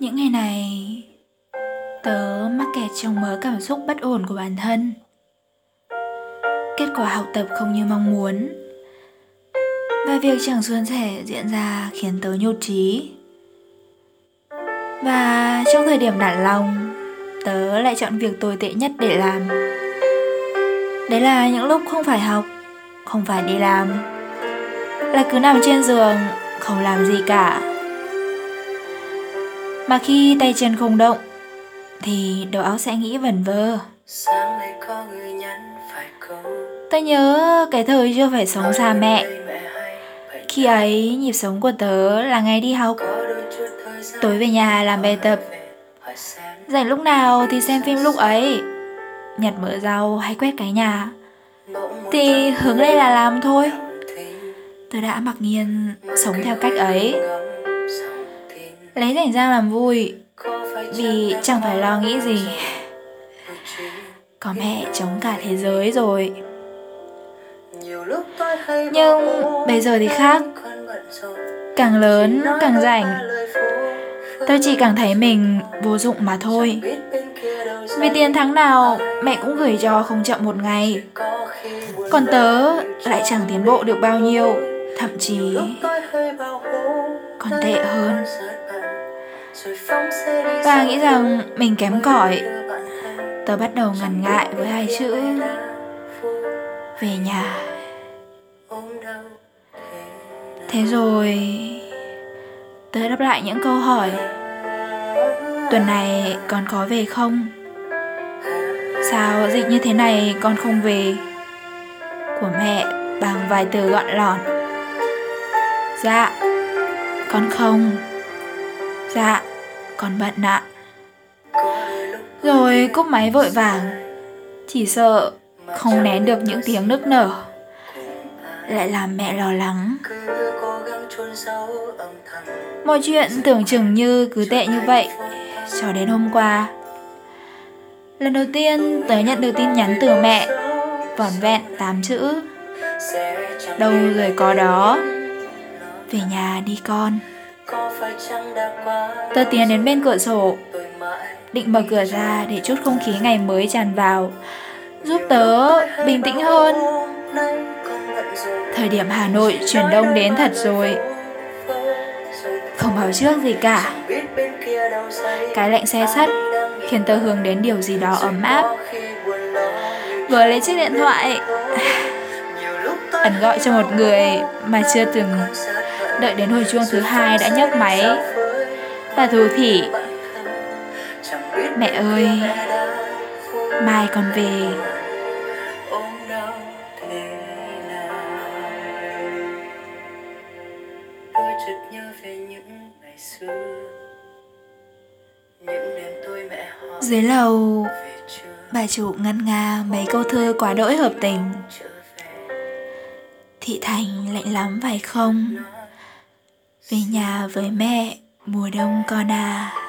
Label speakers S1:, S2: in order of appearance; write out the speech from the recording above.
S1: Những ngày này, Tớ mắc kẹt trong mớ cảm xúc bất ổn của bản thân. Kết quả học tập không như mong muốn. Và việc chẳng suôn sẻ diễn ra khiến tớ nhột trí Và trong thời điểm nản lòng, Tớ lại chọn việc tồi tệ nhất để làm. Đấy là những lúc không phải học, Không phải đi làm. Là cứ nằm trên giường, Không làm gì cả. Mà khi tay chân không động Thì đầu óc sẽ nghĩ vẩn vơ. Tớ nhớ cái thời chưa phải sống xa mẹ. Khi ấy nhịp sống của tớ là ngày đi học. Tối về nhà làm bài tập. Rảnh lúc nào thì xem phim lúc ấy. Nhặt mỡ rau hay quét cái nhà. Thì hướng đây là làm thôi. Tớ đã mặc nhiên sống theo cách ấy Lấy rảnh ra làm vui. Vì chẳng phải lo nghĩ gì. Có mẹ chống cả thế giới rồi. Nhưng bây giờ thì khác. Càng lớn, càng rảnh. Tôi chỉ càng thấy mình vô dụng mà thôi. Vì tiền tháng nào, mẹ cũng gửi cho không chậm một ngày. Còn tớ lại chẳng tiến bộ được bao nhiêu. Thậm chí còn tệ hơn. Và nghĩ rằng mình kém cỏi. Tớ bắt đầu ngần ngại với hai chữ Về nhà. Thế rồi Tớ đáp lại những câu hỏi. Tuần này con có về không? Sao dịch như thế này con không về? Của mẹ bằng vài từ gọn lỏn Dạ con không? Dạ Con bận ạ. Rồi, cúp máy vội vàng. Chỉ sợ Không nén được những tiếng nức nở. Lại làm mẹ lo lắng. Mọi chuyện tưởng chừng như cứ tệ như vậy Cho đến hôm qua. Lần đầu tiên tớ nhận được tin nhắn từ mẹ, Vỏn vẹn 8 chữ. Đâu rồi có đó? Về nhà đi con. Tớ tiến đến bên cửa sổ Định mở cửa ra để chút không khí ngày mới tràn vào. Giúp tớ bình tĩnh hơn. Thời điểm Hà Nội chuyển đông đến thật rồi. Không báo trước gì cả. Cái lạnh xe sắt khiến tớ hướng đến điều gì đó ấm áp. Vừa lấy chiếc điện thoại. Ẩn gọi cho một người mà chưa từng Đợi đến hồi chuông thứ hai đã nhấc máy. Và thủ thỉ Mẹ ơi, Mai con về. Dưới lầu, Bà chủ ngân nga mấy câu thơ quá đỗi hợp tình. Thị Thành lạnh lắm phải không? Về nhà với mẹ mùa đông con à.